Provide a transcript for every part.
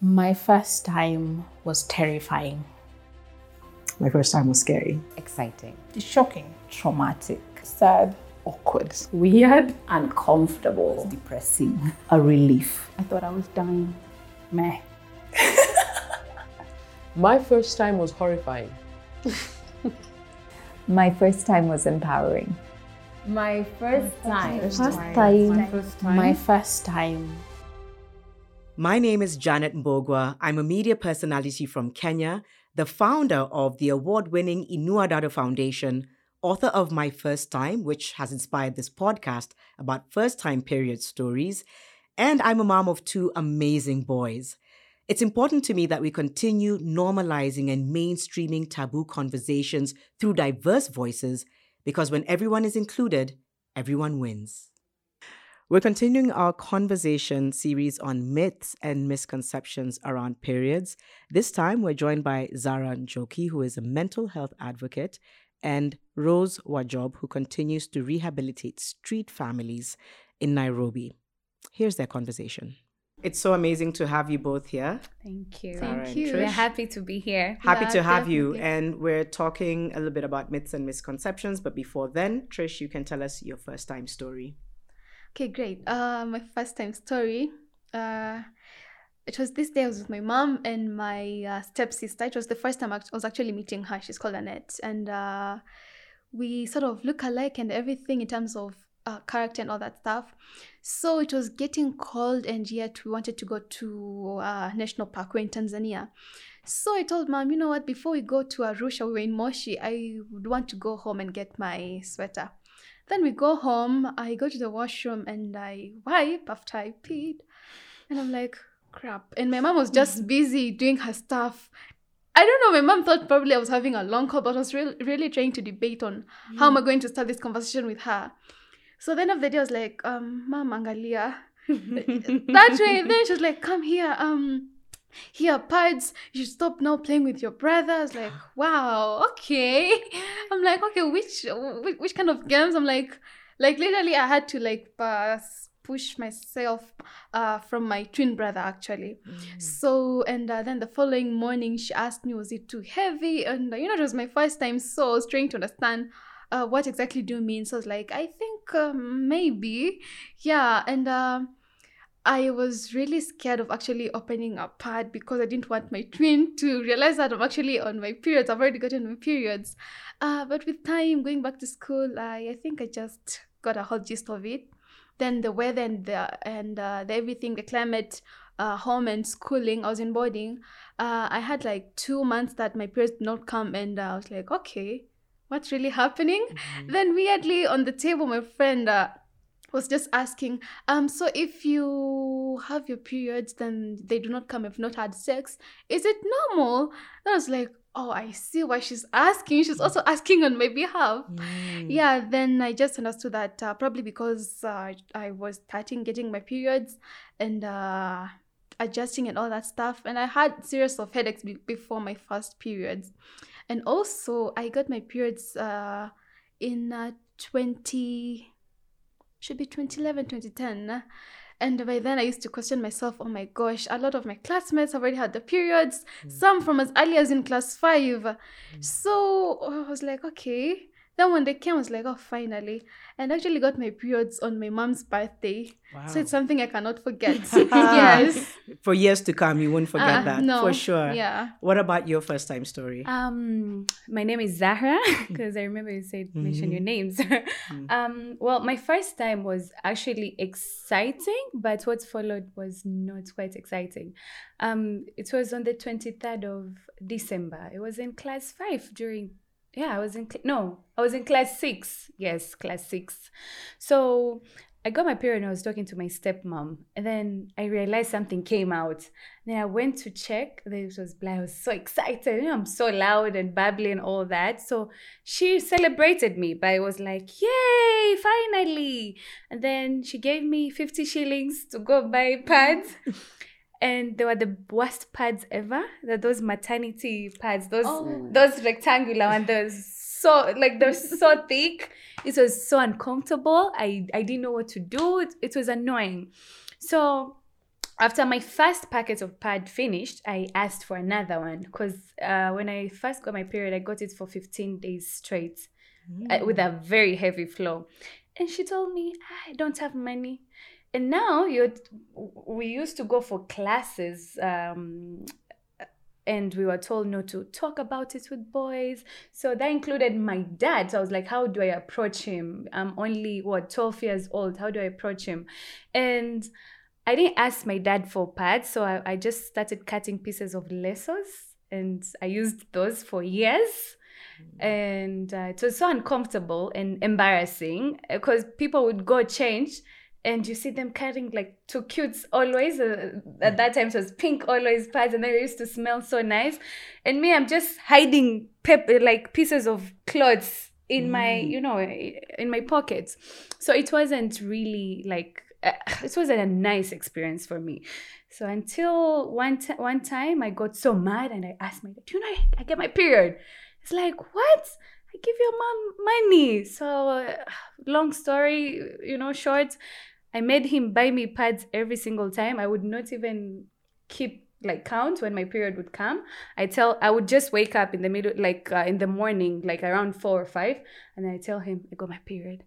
My first time was terrifying. My first time was scary. Exciting. Shocking. Traumatic. Sad. Awkward. Weird. Uncomfortable. Depressing. A relief. I thought I was dying. Meh. My first time was horrifying. My first time was empowering. My first time. First time. time. My first time. My name is Janet Mbogo. I'm a media personality from Kenya, the founder of the award winning Inua Dada Foundation, author of My First Time, which has inspired this podcast about first time period stories, and I'm a mom of two amazing boys. It's important to me that we continue normalizing and mainstreaming taboo conversations through diverse voices because when everyone is included, everyone wins. We're continuing our conversation series on myths and misconceptions around periods. This time, we're joined by Zara Njoki, who is a mental health advocate, and Rose Wajob, who continues to rehabilitate street families in Nairobi. Here's their conversation. It's so amazing to have you both here. Thank you. Zara Thank you. Trish. We're happy to be here. Happy Yeah, to have you. And we're talking a little bit about myths and misconceptions. But before then, Trish, you can tell us your first time story. Okay, great. Uh, my first time story. Uh, it was this day. I was with my mom and my uh, stepsister. It was the first time I was actually meeting her. She's called Annette, and uh, we sort of look alike and everything in terms of uh, character and all that stuff. So it was getting cold, and yet we wanted to go to uh, National Parkway in Tanzania. So I told mom, you know what? Before we go to Arusha, we were in Moshi. I would want to go home and get my sweater. Then we go home. I go to the washroom and I wipe after I peed. And I'm like, crap. And my mom was just busy doing her stuff. I don't know. My mom thought probably I was having a long call, but I was really, really trying to debate on how am I going to start this conversation with her. So then of the day, I was like, um, Mom, Angalia. that way. Then she was like, come here. Um, here, pads. You should stop now playing with your brother. I was like, wow, okay. I'm like, okay, which which, which kind of games? I'm like, like literally, I had to like pass push myself uh, from my twin brother actually. So and uh, then the following morning, she asked me, was it too heavy? And uh, you know, it was my first time, so I was trying to understand. Uh, what exactly do you mean? So I was like, I think um, maybe, yeah. And uh, I was really scared of actually opening a pad because I didn't want my twin to realize that I'm actually on my periods. I've already gotten my periods. Uh, but with time, going back to school, I, I think I just got a whole gist of it. Then the weather and the and uh, the everything, the climate, uh, home and schooling. I was in boarding. Uh, I had like two months that my periods did not come, and uh, I was like, okay, what's really happening? Then weirdly on the table, my friend. Was just asking, um, so if you have your periods, then they do not come if not had sex. Is it normal? And I was like, oh, I see why she's asking. She's also asking on my behalf. Yeah, then I just understood that uh, probably because uh, I was starting getting my periods and uh, adjusting and all that stuff. And I had series of headaches be- before my first periods. And also, I got my periods uh, in uh, 20 should be 2011 2010 and by then i used to question myself oh my gosh a lot of my classmates have already had the periods mm. some from as early as in class 5 mm. so i was like okay then when they came i was like oh finally and I actually got my periods on my mom's birthday so it's something i cannot forget yes For years to come, you won't forget Uh, that no for sure. yeah What about your first time story? Um, my name is Zahra because I remember you said mention your names. um, well, my first time was actually exciting, but what followed was not quite exciting. Um, it was on the twenty third of December. It was in class five during. Yeah, I was in no, I was in class six. Yes, class six. So I got my period and I was talking to my stepmom, and then I realized something came out. Then I went to check. Then it was. I was so excited. You know, I'm so loud and babbly and all that. So she celebrated me, but I was like, "Yay, finally!" And then she gave me 50 shillings to go buy pads. And they were the worst pads ever. They're those maternity pads, those those rectangular those so like they're so thick. It was so uncomfortable. I I didn't know what to do. It, it was annoying. So after my first packet of pad finished, I asked for another one because uh, when I first got my period, I got it for 15 days straight uh, with a very heavy flow. And she told me, I don't have money. And now you we used to go for classes um, and we were told not to talk about it with boys. So that included my dad. So I was like, how do I approach him? I'm only, what, 12 years old. How do I approach him? And I didn't ask my dad for pads. So I, I just started cutting pieces of lesos and I used those for years. And uh, it was so uncomfortable and embarrassing because people would go change and you see them carrying like two cutes always. Uh, at that time, it was pink always pads, and they used to smell so nice. And me, I'm just hiding pep- like pieces of clothes in my, you know, in my pockets. So it wasn't really like uh, it wasn't a nice experience for me. So until one t- one time, I got so mad and I asked my dad, "Do you know I, I get my period?" It's like what? I give your mom money. So, uh, long story, you know, short, I made him buy me pads every single time. I would not even keep like count when my period would come. I tell I would just wake up in the middle, like uh, in the morning, like around four or five, and I tell him I got my period.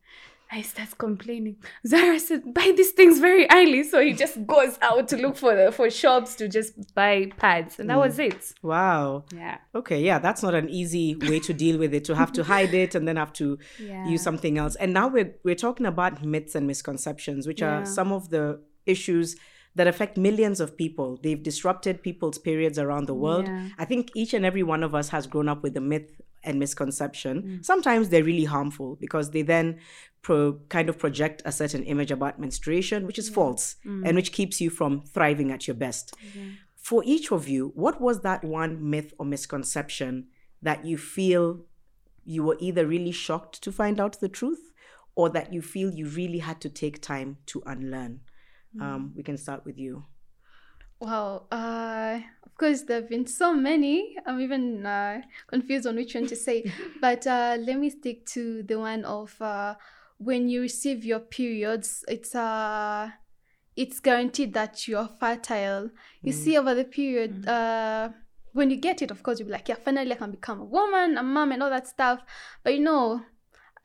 I starts complaining. Zara said, buy these things very early. So he just goes out to look for the for shops to just buy pads. And that was it. Wow. Yeah. Okay, yeah, that's not an easy way to deal with it. To have to hide it and then have to Yeah. use something else. And now we're we're talking about myths and misconceptions, which Yeah. are some of the issues that affect millions of people. They've disrupted people's periods around the world. Yeah. I think each and every one of us has grown up with a myth and misconception. Mm. Sometimes they're really harmful because they then pro- kind of project a certain image about menstruation, which is false Mm. and which keeps you from thriving at your best. For each of you, what was that one myth or misconception that you feel you were either really shocked to find out the truth or that you feel you really had to take time to unlearn? Um, we can start with you. Wow. Uh, of course, there have been so many. I'm even uh, confused on which one to say. but uh, let me stick to the one of uh, when you receive your periods, it's uh, it's guaranteed that you're fertile. You see, over the period, uh, when you get it, of course, you'll be like, yeah, finally I can become a woman, a mom, and all that stuff. But you know,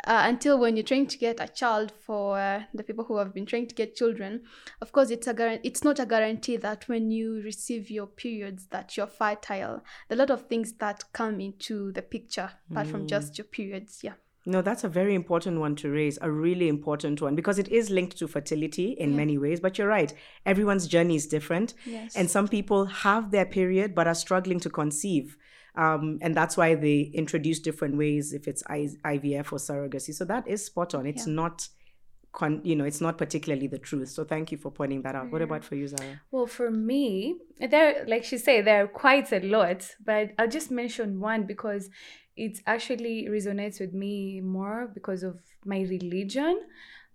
uh, until when you're trying to get a child for uh, the people who have been trying to get children of course it's a guarantee it's not a guarantee that when you receive your periods that you're fertile. There are a lot of things that come into the picture apart from just your periods yeah No, that's a very important one to raise, a really important one, because it is linked to fertility in many ways. But you're right, everyone's journey is different. Yes. And some people have their period but are struggling to conceive. Um, and that's why they introduce different ways, if it's I- IVF or surrogacy. So that is spot on. It's not, con- you know, it's not particularly the truth. So thank you for pointing that out. What about for you, Zara? Well, for me, there, like she said, there are quite a lot, but I'll just mention one because it actually resonates with me more because of my religion.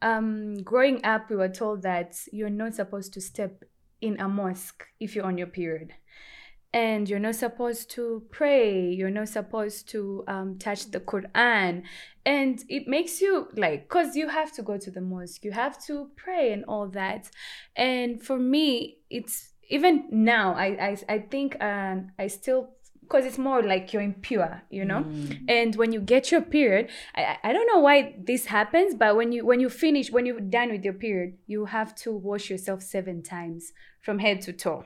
Um, growing up, we were told that you're not supposed to step in a mosque if you're on your period. And you're not supposed to pray. You're not supposed to um, touch the Quran. And it makes you like, because you have to go to the mosque, you have to pray and all that. And for me, it's even now, I, I, I think um, I still because it's more like you're impure you know mm. and when you get your period I, I- don't know why this happens but when you when you finish when you're done with your period you have to wash yourself seven times from head to toe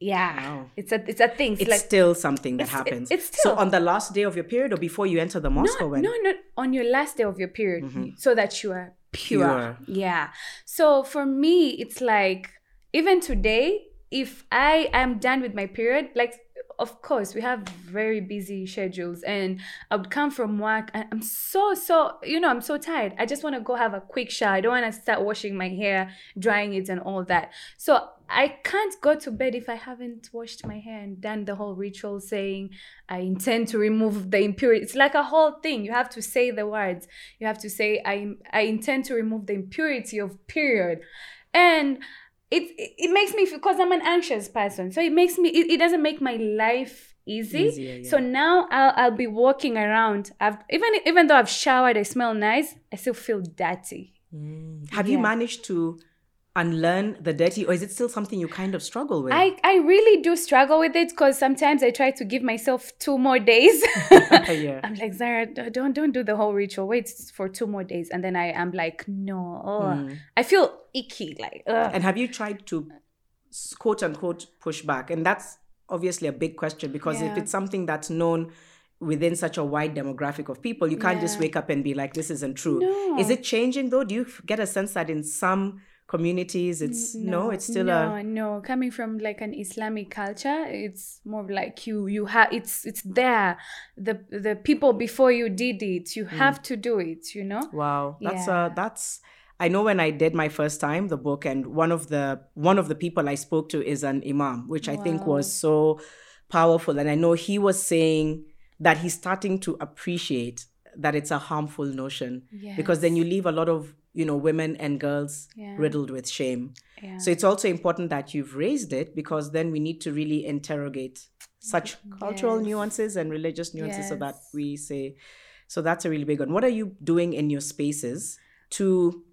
yeah Wow. it's a it's a thing it's, It's like still something that it's- it- happens. it's so still- on the last day of your period or before you enter the mosque or no, when? no, no, on your last day of your period, mm-hmm. so that you are pure. Pure. Yeah. So for me, it's like even today, if I am done with my period, like of course we have very busy schedules, and I would come from work and I'm so so you know I'm so tired. I just want to go have a quick shower. I don't want to start washing my hair, drying it, and all that. So I can't go to bed if I haven't washed my hair and done the whole ritual saying I intend to remove the impurity. It's like a whole thing. You have to say the words. You have to say I I intend to remove the impurity of period. And it it, makes me because I'm an anxious person. So it makes me it, it doesn't make my life easy. Easier, yeah. So now I'll I'll be walking around. I've even even though I've showered, I smell nice, I still feel dirty. Mm. Have you managed to unlearn the dirty, or is it still something you kind of struggle with? I, I really do struggle with it because sometimes I try to give myself two more days. yeah. I'm like Zara, don't don't do the whole ritual. Wait for two more days, and then I am like, no, ugh. I feel icky. Like, ugh. And have you tried to quote unquote push back? And that's obviously a big question because if it's something that's known within such a wide demographic of people, you can't just wake up and be like, this isn't true. No. Is it changing though? Do you get a sense that in some communities it's no, it's still no, a no. Coming from like an Islamic culture, it's more like you you have it's it's there. The the people before you did it. You Hmm. have to do it. You know. Wow, that's Yeah. uh that's I know when I did my first time the book and one of the one of the people I spoke to is an imam, which I think was so powerful and I know he was saying that he's starting to appreciate that it's a harmful notion because then you leave a lot of you know women and girls Yeah. riddled with shame. Yeah. So it's also important that you've raised it because then we need to really interrogate such cultural Yes. nuances and religious nuances so that we say so that's a really big one. What are you doing in your spaces to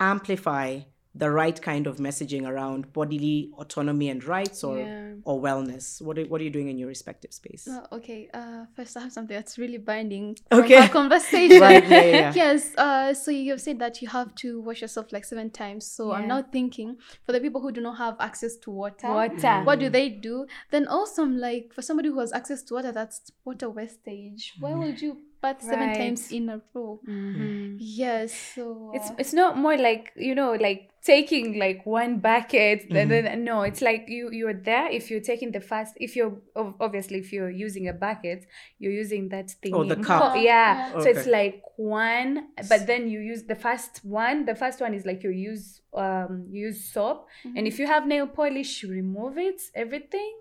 amplify the right kind of messaging around bodily autonomy and rights or Yeah. or wellness? What are, what are you doing in your respective space? Well, okay. Uh, first, I have something that's really binding. Okay. Our conversation. Right, yeah, yeah, yeah. yes. Uh, so you have said that you have to wash yourself like seven times. So I'm Yeah. now thinking for the people who do not have access to water. Water. What do they do? Then also, I'm like, for somebody who has access to water, that's water wastage. Why would you bath seven Right. times in a row? Mhm. Yes. So It's uh, it's not more like you know like taking like one bucket and then no it's like you you're there. If you're taking the fast if you're obviously if you're using a bucket you're using that thing. Oh, the cup. yeah. So it's like one but then you use the first one. The first one is like you use um you use soap. And if you have nail polish you remove it everything.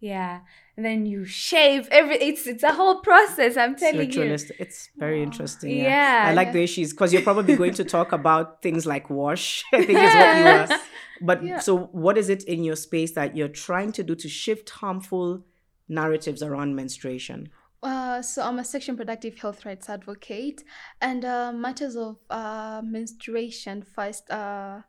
Yeah and then you shave every it's it's a whole process i'm It's telling you. It's very interesting. Yeah. Yeah. I like the issues because you're probably going to talk about things like wash. I think is what you were. But Yeah. so, what is it in your space that you're trying to do to shift harmful narratives around menstruation? Uh, so I'm a sexual and productive health rights advocate, and uh, matters of uh, menstruation first. Uh,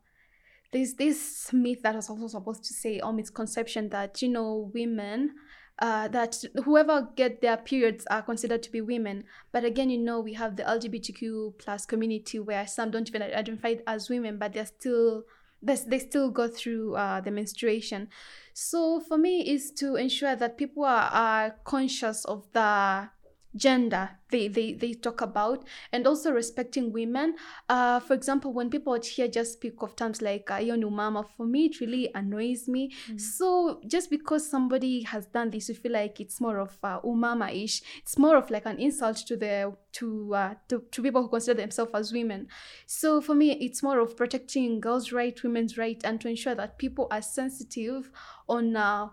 there's this myth that was also supposed to say or misconception that you know women. Uh, that whoever get their periods are considered to be women. But again you know we have the lgbtq plus community where some don't even identify as women but they're still they still go through uh, the menstruation. So for me is to ensure that people are, are conscious of the gender they, they they talk about and also respecting women. Uh for example when people out here just speak of terms like uh, yonu mama for me it really annoys me. So just because somebody has done this you feel like it's more of uh, umama ish it's more of like an insult to the to uh to, to people who consider themselves as women. So for me it's more of protecting girls right women's right and to ensure that people are sensitive on uh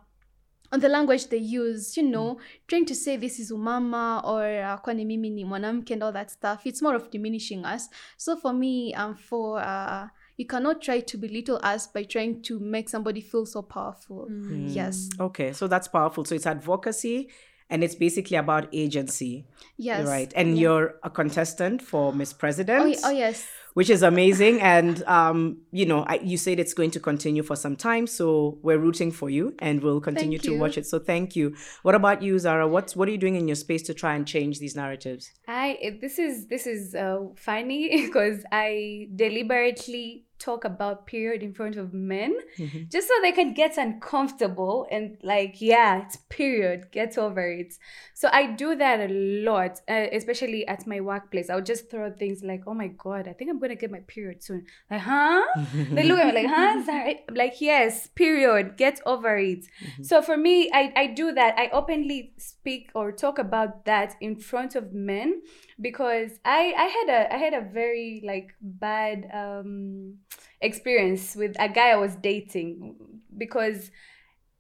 on the language they use, you know, trying to say this is umama or uh, kwani mimi ni mwanamke and all that stuff. It's more of diminishing us. So for me, um, for uh, you cannot try to belittle us by trying to make somebody feel so powerful. Yes, Okay, so that's powerful. So it's advocacy, and it's basically about agency, yes, right? And you're a contestant for Miss President. Oh, oh yes, which is amazing. And um, you know, I, you said it's going to continue for some time, so we're rooting for you, and we'll continue to watch it. So thank you. What about you, Zara? What's what are you doing in your space to try and change these narratives? I this is this is uh, funny because I deliberately talk about period in front of men Mm-hmm. just so they can get uncomfortable and like yeah it's period get over it. So i do that a lot uh, especially at my workplace. I'll just throw things like oh my god i think i'm gonna get my period soon. Like huh? They look at me like huh? Sorry. I'm like yes period get over it. So for me I, I do that. I openly speak or talk about that in front of men because i i had a i had a very like bad um experience with a guy i was dating because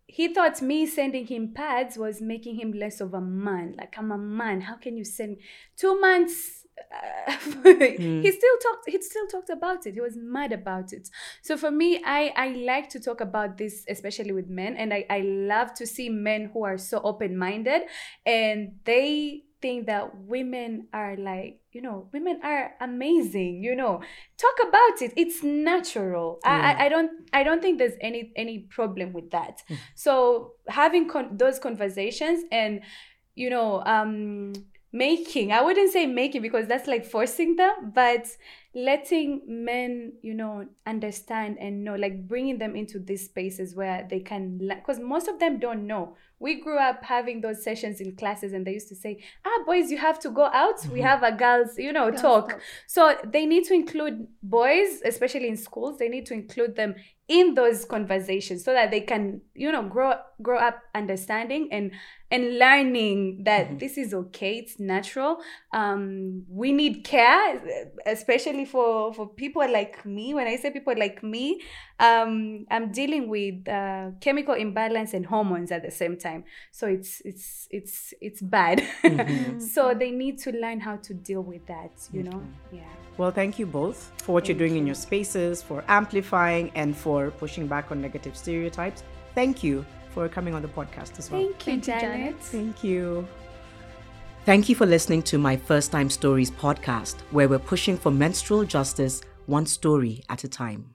he thought me sending him pads was making him less of a man. Like i'm a man. How can you send two months uh, he still talked he still talked about it. He was mad about it. So for me i i like to talk about this especially with men and i i love to see men who are so open-minded and they think that women are like you know women are amazing you know. Talk about it. It's natural. I, I i don't i don't think there's any any problem with that. So having con- those conversations and you know um making i wouldn't say making because that's like forcing them but letting men you know understand and know like bringing them into these spaces where they can because most of them don't know. We grew up having those sessions in classes and they used to say ah boys you have to go out. We have a girls you know Girls talk. talk. so they need to include boys especially in schools they need to include them in those conversations so that they can you know grow grow up understanding and and learning that this is okay it's natural. Um we need care especially for for people like me. When i say people like me um i'm dealing with uh, chemical imbalance and hormones at the same time. So it's it's it's it's bad. So they need to learn how to deal with that you know? Yeah. Well, thank you both for what you're doing in your spaces, for amplifying, and for pushing back on negative stereotypes. Thank you for coming on the podcast as well. thank you Thank you, janet. Janet. Thank you. Thank you for listening to my First Time Stories podcast, where we're pushing for menstrual justice one story at a time.